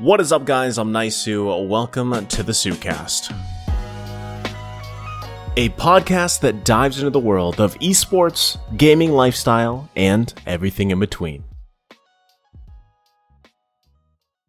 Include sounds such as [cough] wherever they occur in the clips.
What is up, guys? I'm Naisu. Welcome to the Soucast, a podcast that dives into the world of esports, gaming lifestyle, and everything in between.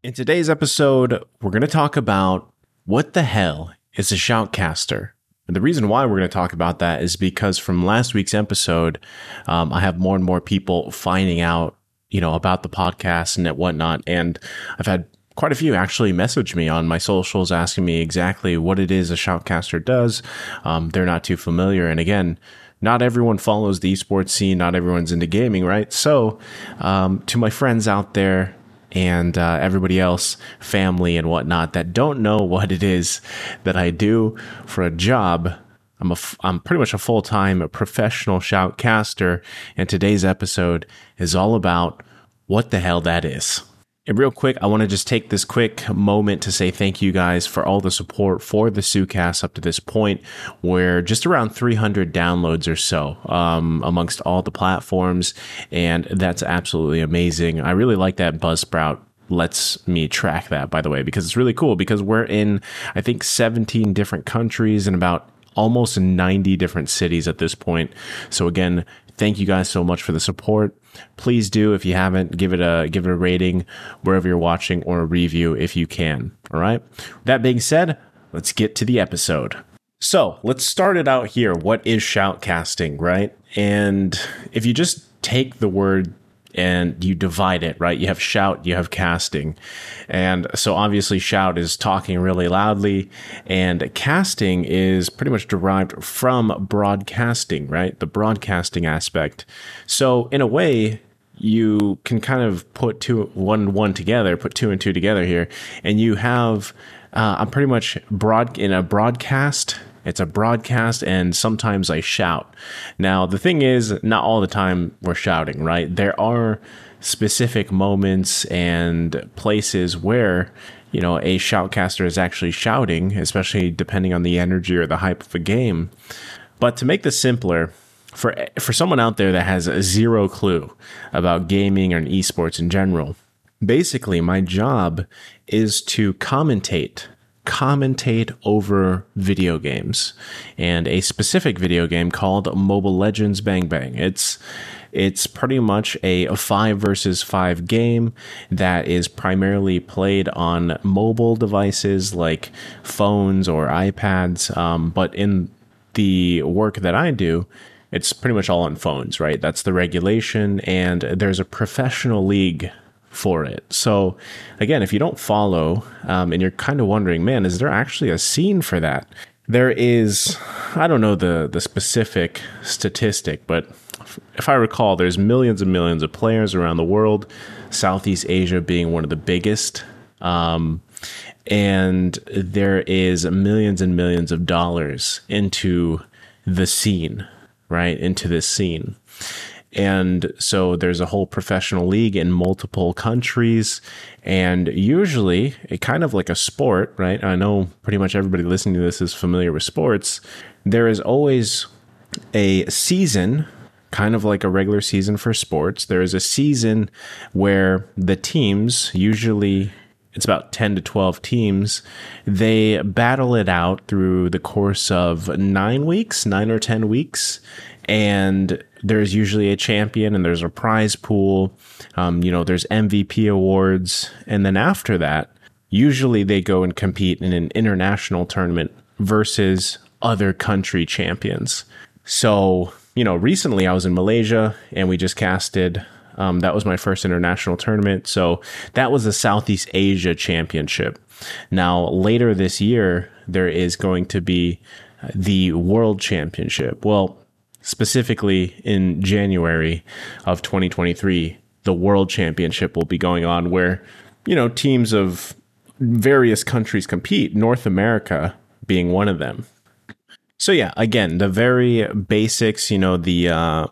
In today's episode, we're going to talk about what the hell is a shoutcaster. And the reason why we're going to talk about that is because from last week's episode, um, I have more and more people finding out, you know, about the podcast and whatnot. And I've had quite a few actually message me on my socials asking me exactly what it is a shoutcaster does. Um, they're not too familiar. And again, not everyone follows the esports scene. Not everyone's into gaming, right? So, um, to my friends out there, and uh, everybody else, family and whatnot, that don't know [laughs] what it is that I do for a job. I'm a, I'm pretty much a full time professional shoutcaster, and today's episode is all about what the hell that is. And real quick, I want to just take this quick moment to say thank you guys for all the support for the Soucast up to this point. We're just around 300 downloads or so um, amongst all the platforms, and that's absolutely amazing. I really like that Buzzsprout lets me track that, by the way, because it's really cool because we're in, I think, 17 different countries and about almost 90 different cities at this point. So again, thank you guys so much for the support. Please do if you haven't give it a give it a rating wherever you're watching or a review if you can. All right. That being said, let's get to the episode. So, let's start it out here. What is shoutcasting, right? And if you just take the word and you divide it, right? You have shout, you have casting. And so obviously shout is talking really loudly and casting is pretty much derived from broadcasting, right? The broadcasting aspect. So in a way, you can kind of put two, one, one together, put two and two together here, and you have, uh, I'm pretty much broad in a broadcast it's a broadcast, and sometimes I shout. Now, the thing is, not all the time we're shouting, right? There are specific moments and places where you know a shoutcaster is actually shouting, especially depending on the energy or the hype of a game. But to make this simpler, for for someone out there that has zero clue about gaming and esports in general, basically my job is to commentate commentate over video games and a specific video game called Mobile Legends Bang Bang. It's it's pretty much a, a, five versus five game that is primarily played on mobile devices like phones or iPads. Um, but in the work that I do, it's pretty much all on phones, right? That's the regulation, and there's a professional league for it. So, again, if you don't follow um, and you're kind of wondering, man, is there actually a scene for that? There is, I don't know the the specific statistic, but if I recall, there's millions and millions of players around the world. Southeast Asia being one of the biggest. Um, and there is millions and millions of dollars into the scene, right? Into this scene. And so there's a whole professional league in multiple countries. And usually, it kind of like a sport, right? I know pretty much everybody listening to this is familiar with sports. There is always a season, kind of like a regular season for sports. There is a season where the teams, usually it's about 10 to 12 teams, they battle it out through the course of nine weeks, nine or 10 weeks. And there's usually a champion and there's a prize pool. Um, you know, there's MVP awards. And then after that, usually they go and compete in an international tournament versus other country champions. So, you know, recently I was in Malaysia and we just casted. Um, that was my first international tournament. So that was the Southeast Asia Championship. Now, later this year, there is going to be the World Championship. Well, specifically in January of 2023, the World Championship will be going on where, you know, teams of various countries compete, North America being one of them. So, yeah, again, the very basics, you know, the uh,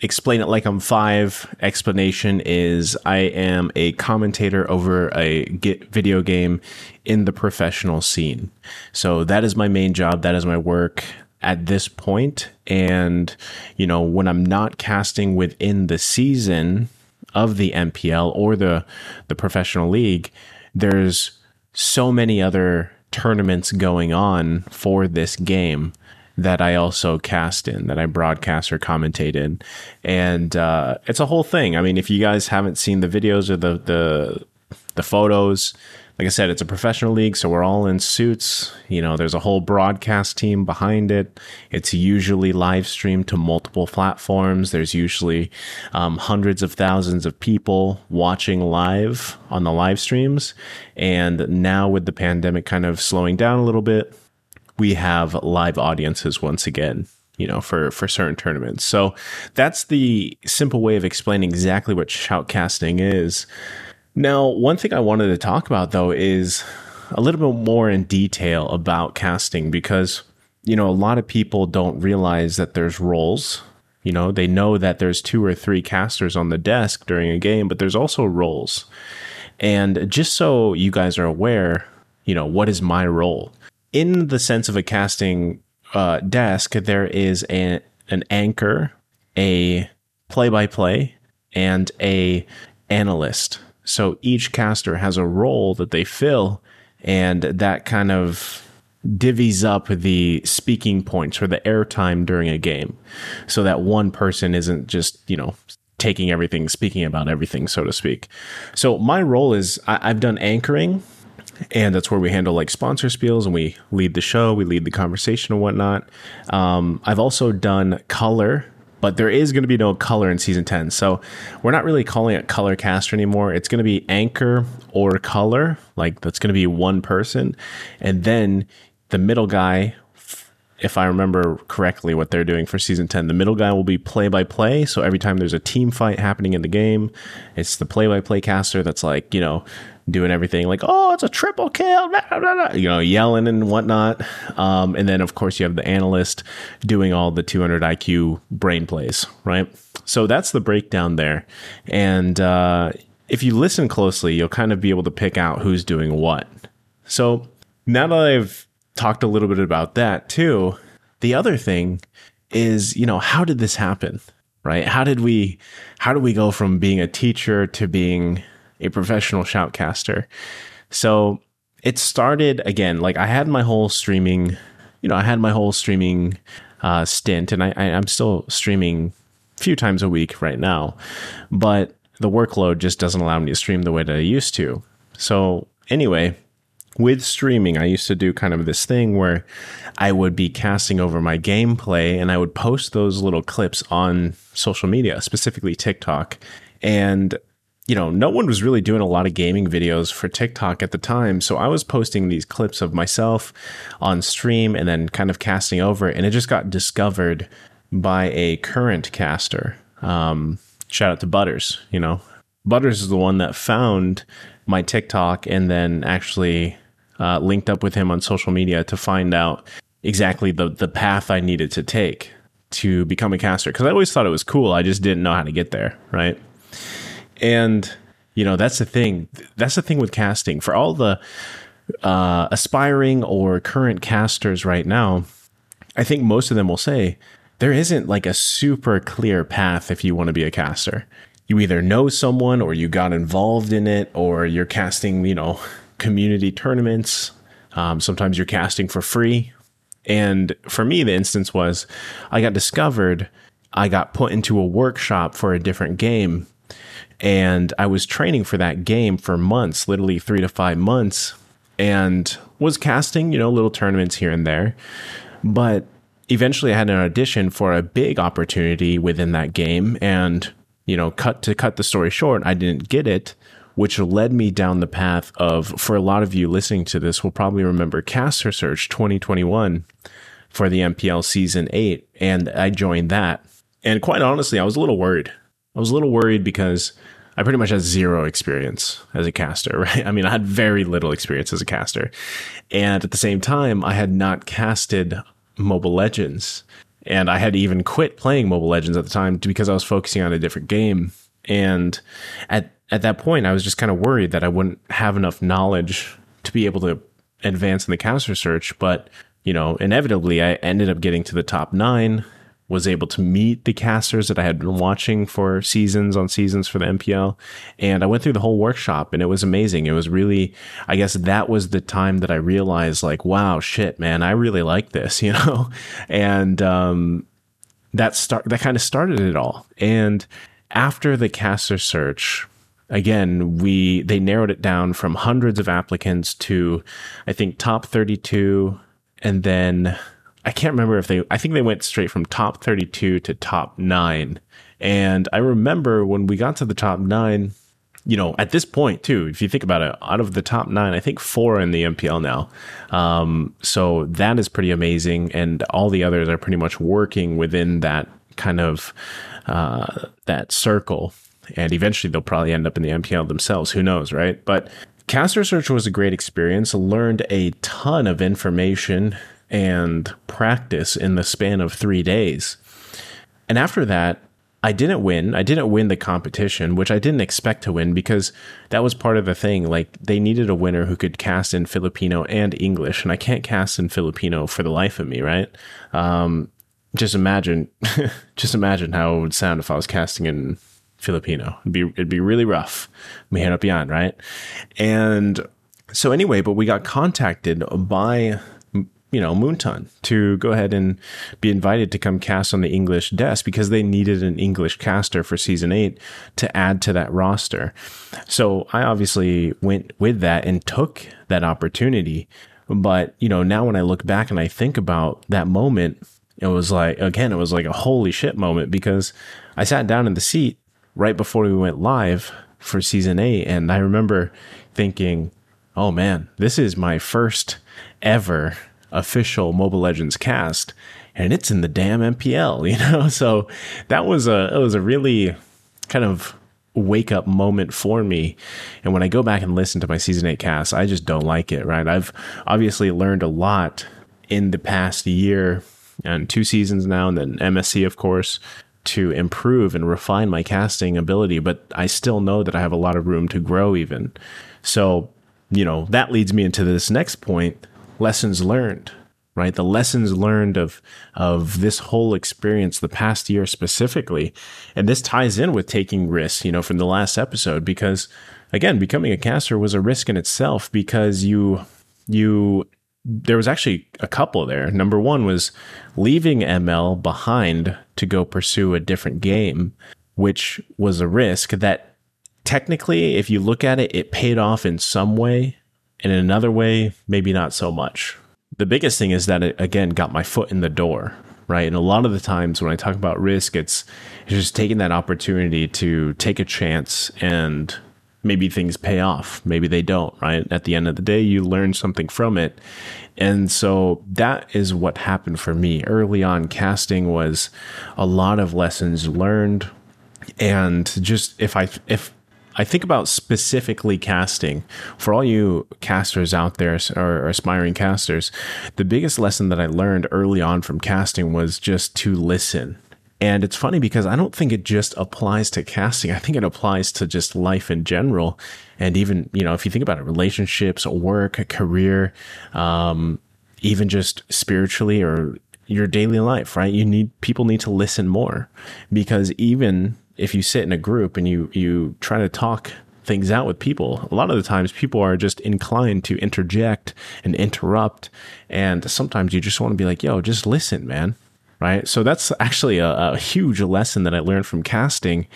explain it like I'm five explanation is I am a commentator over a video game in the professional scene. So, that is my main job. That is my work at this point and you know when i'm not casting within the season of the mpl or the the professional league there's so many other tournaments going on for this game that I also cast in, that I broadcast or commentate in, and uh, it's a whole thing. I mean, if you guys haven't seen the videos or the the the photos, like I said, it's a professional league, so we're all in suits. You know, there's a whole broadcast team behind it. It's usually live streamed to multiple platforms. There's usually um, hundreds of thousands of people watching live on the live streams. And now, with the pandemic kind of slowing down a little bit, we have live audiences once again you know for for certain tournaments so that's the simple way of explaining exactly what shoutcasting is now one thing i wanted to talk about though is a little bit more in detail about casting because you know a lot of people don't realize that there's roles. You know they know that there's two or three casters on the desk during a game but there's also roles. And just so you guys are aware you know what is my role? In the sense of a casting uh, desk, there is a, an anchor, a play-by-play, and a analyst. So each caster has a role that they fill, and that kind of divvies up the speaking points or the airtime during a game, so that one person isn't just you know taking everything, speaking about everything, so to speak. So my role is I, I've done anchoring and that's where we handle like sponsor spiels and we lead the show, we lead the conversation and whatnot. Um, I've also done color, but there is going to be no color in season 10. So we're not really calling it color caster anymore. It's going to be anchor or color, like that's going to be one person. And then the middle guy if I remember correctly, what they're doing for season 10. The middle guy will be play by play. So every time there's a team fight happening in the game, it's the play by play caster that's like, you know, doing everything like, oh, it's a triple kill, blah, blah, blah, you know, yelling and whatnot. Um, and then, of course, you have the analyst doing all the 200 IQ brain plays, right? So that's the breakdown there. And uh, if you listen closely, you'll kind of be able to pick out who's doing what. So now that I've talked a little bit about that too, the other thing is, you know, how did this happen? Right? How did we how did we go from being a teacher to being a professional shoutcaster. So it started again, like I had my whole streaming, you know, I had my whole streaming uh, stint, and I, I, I'm still streaming a few times a week right now, but the workload just doesn't allow me to stream the way that I used to. So anyway, with streaming, I used to do kind of this thing where I would be casting over my gameplay and I would post those little clips on social media, specifically TikTok. And you know, no one was really doing a lot of gaming videos for TikTok at the time. So I was posting these clips of myself on stream and then kind of casting over it. And it just got discovered by a current caster. Um, shout out to Butters, you know. Butters is the one that found my TikTok and then actually uh, linked up with him on social media to find out exactly the, the path I needed to take to become a caster. Because I always thought it was cool. I just didn't know how to get there, right? And you know, that's the thing. That's the thing with casting. For all the uh, aspiring or current casters right now, I think most of them will say there isn't like a super clear path if you want to be a caster. You either know someone or you got involved in it or you're casting, you know, community tournaments. Um, sometimes you're casting for free. And for me, the instance was I got discovered, I got put into a workshop for a different game and I was training for that game for months, literally three to five months, and was casting, you know, little tournaments here and there. But eventually I had an audition for a big opportunity within that game. And, you know, cut to cut the story short, I didn't get it, which led me down the path of, for a lot of you listening to this, will probably remember Caster Search 2021 for the MPL season eight. And I joined that. And quite honestly, I was a little worried. I was a little worried because I pretty much had zero experience as a caster, [laughs] right? I mean, I had very little experience as a caster. And at the same time, I had not casted Mobile Legends. And I had even quit playing Mobile Legends at the time because I was focusing on a different game. And at, at that point, I was just kind of worried that I wouldn't have enough knowledge to be able to advance in the caster search. But, you know, inevitably, I ended up getting to the top nine was able to meet the casters that I had been watching for seasons on seasons for the MPL. And I went through the whole workshop and it was amazing. It was really, I guess that was the time that I realized like, wow, shit, man, I really like this, [laughs] you know? And, um, that start, that kind of started it all. And after the caster search, again, we, they narrowed it down from hundreds of applicants to, I think, top 32 and then I can't remember if they, I think they went straight from top 32 to top nine. And I remember when we got to the top nine, you know, at this point too, if you think about it, out of the top nine, I think four in the MPL now. Um, so that is pretty amazing. And all the others are pretty much working within that kind of, uh, that circle. And eventually they'll probably end up in the MPL themselves. Who knows, right? But Caster Search was a great experience. Learned a ton of information and practice in the span of three days. And after that, I didn't win. I didn't win the competition, which I didn't expect to win because that was part of the thing. Like they needed a winner who could cast in Filipino and English, and I can't cast in Filipino for the life of me, right? Um, just imagine, [laughs] just imagine how it would sound if I was casting in Filipino. It'd be it'd be really rough. Mahirap yan, right? And so anyway, but we got contacted by you know, Moonton to go ahead and be invited to come cast on the English desk because they needed an English caster for season eight to add to that roster. So I obviously went with that and took that opportunity. But, you know, now when I look back and I think about that moment, it was like, again, it was like a holy shit moment because I sat down in the seat right before we went live for season eight. And I remember thinking, oh man, this is my first ever official Mobile Legends cast, and it's in the damn MPL, [laughs] you know. So that was a it was a really kind of wake up moment for me. And when I go back and listen to my season eight cast, I just don't like it. Right? I've obviously learned a lot in the past year and two seasons now, and then MSC, of course to improve and refine my casting ability, but I still know that I have a lot of room to grow even. So, you know, that leads me into this next point lessons learned right? The lessons learned of of this whole experience the past year specifically. And this ties in with taking risks you know from the last episode because again becoming a caster was a risk in itself because you you there was actually a couple there. Number one was leaving ml behind to go pursue a different game which was a risk that technically if you look at it it paid off in some way in another way, maybe not so much. The biggest thing is that it, again, got my foot in the door, right? And a lot of the times when I talk about risk, it's, it's just taking that opportunity to take a chance and maybe things pay off. Maybe they don't, right? At the end of the day, you learn something from it. And so that is what happened for me. Early on, casting was a lot of lessons learned. And just if I, if, I think about specifically casting for all you casters out there or aspiring casters. The biggest lesson that I learned early on from casting was just to listen. And it's funny because I don't think it just applies to casting. I think it applies to just life in general. And even, you know, if you think about it, relationships, work, career, um, even just spiritually or your daily life, right? You need people need to listen more because even if you sit in a group and you you try to talk things out with people, a lot of the times people are just inclined to interject and interrupt, and sometimes you just want to be like, "Yo, just listen, man." Right. So that's actually a, a huge lesson that I learned from casting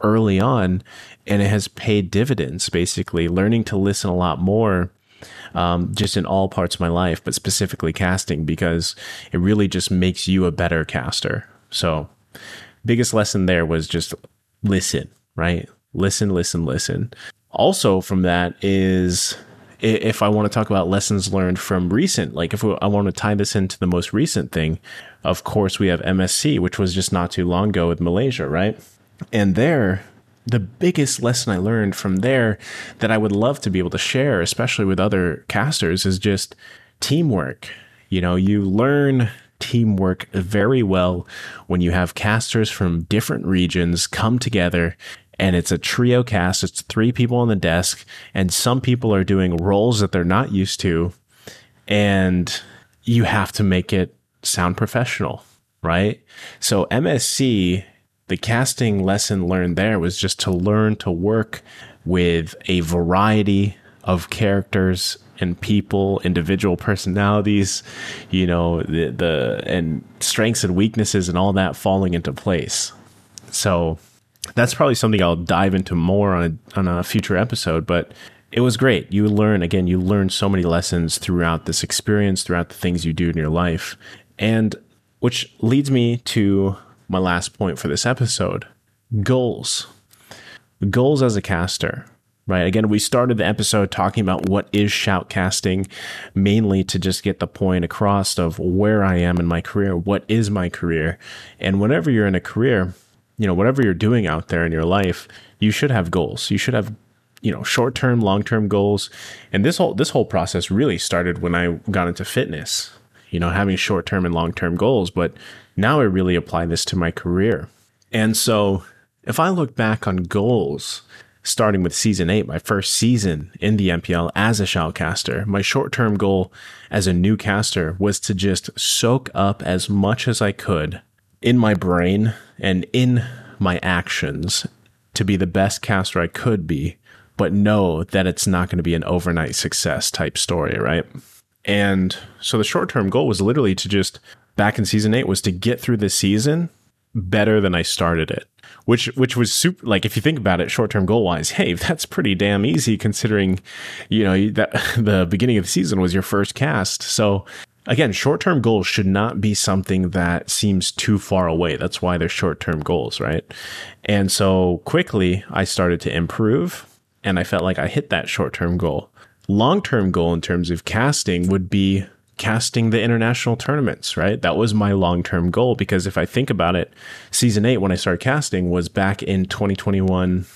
early on, and it has paid dividends. Basically, learning to listen a lot more um, just in all parts of my life, but specifically casting because it really just makes you a better caster. So biggest lesson there was just listen, right? Listen, listen, listen. Also, from that is if I want to talk about lessons learned from recent, like if I want to tie this into the most recent thing, of course, we have MSC, which was just not too long ago with Malaysia, right? And there, the biggest lesson I learned from there that I would love to be able to share, especially with other casters, is just teamwork. You know, you learn teamwork very well when you have casters from different regions come together and it's a trio cast. It's three people on the desk, and some people are doing roles that they're not used to, and you have to make it sound professional, right? So MSC, the casting lesson learned there was just to learn to work with a variety of characters and people, individual personalities, you know, the, the and strengths and weaknesses and all that falling into place. So that's probably something I'll dive into more on a, on a future episode, but it was great. You learn again, you learn so many lessons throughout this experience, throughout the things you do in your life. And which leads me to my last point for this episode goals. Goals as a caster right? Again, we started the episode talking about what is shoutcasting, mainly to just get the point across of where I am in my career, what is my career. And whenever you're in a career, you know, whatever you're doing out there in your life, you should have goals. You should have you know short-term long-term goals and this whole this whole process really started when i got into fitness you know having short-term and long-term goals but now i really apply this to my career and so if i look back on goals starting with season eight, my first season in the MPL as a shoutcaster. My short term goal as a new caster was to just soak up as much as I could in my brain and in my actions to be the best caster I could be, but know that it's not going to be an overnight success type story, right? And so the short term goal was literally to just back in season eight was to get through the season better than I started it which which was super like if you think about it short term goal wise hey that's pretty damn easy considering you know that [laughs] the beginning of the season was your first cast. So again short term goals should not be something that seems too far away. That's why they're short term goals right? And so quickly i started to improve and i felt like i hit that short term goal. Long term goal in terms of casting would be casting the international tournaments, right? That was my long term goal because if I think about it, season eight, when I started casting, was back in 2021,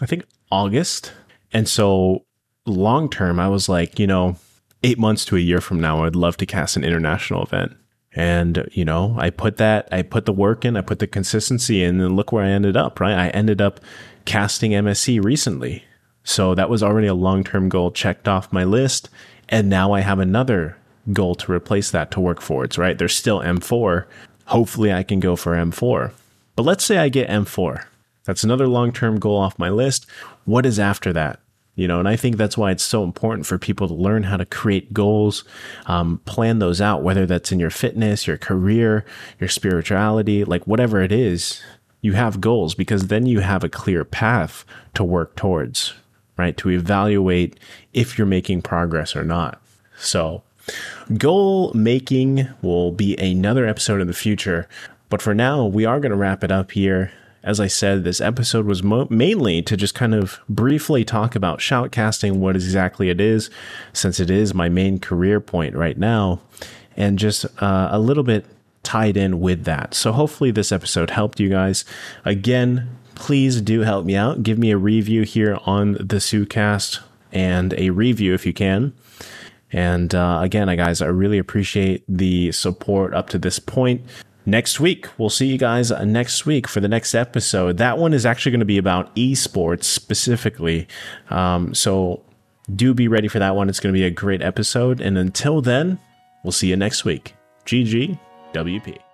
I think August. And so long term, I was like, you know, eight months to a year from now, I'd love to cast an international event. And, you know, I put that, I put the work in, I put the consistency in, and look where I ended up, right? I ended up casting MSC recently. So that was already a long term goal checked off my list. And now I have another goal to replace that to work forwards, right? There's still M4. Hopefully, I can go for M4. But let's say I get M4. That's another long term goal off my list. What is after that? You know, and I think that's why it's so important for people to learn how to create goals, um, plan those out, whether that's in your fitness, your career, your spirituality, like whatever it is, you have goals because then you have a clear path to work towards, right? To evaluate if you're making progress or not. So Goal making will be another episode in the future, but for now, we are going to wrap it up here. As I said, this episode was mo- mainly to just kind of briefly talk about shoutcasting, what exactly it is, since it is my main career point right now, and just uh, a little bit tied in with that. So hopefully, this episode helped you guys. Again, please do help me out. Give me a review here on the Soucast and a review if you can. And uh, again, guys, I really appreciate the support up to this point. Next week, we'll see you guys next week for the next episode. That one is actually going to be about esports specifically. Um, so do be ready for that one. It's going to be a great episode. And until then, we'll see you next week. GG, WP.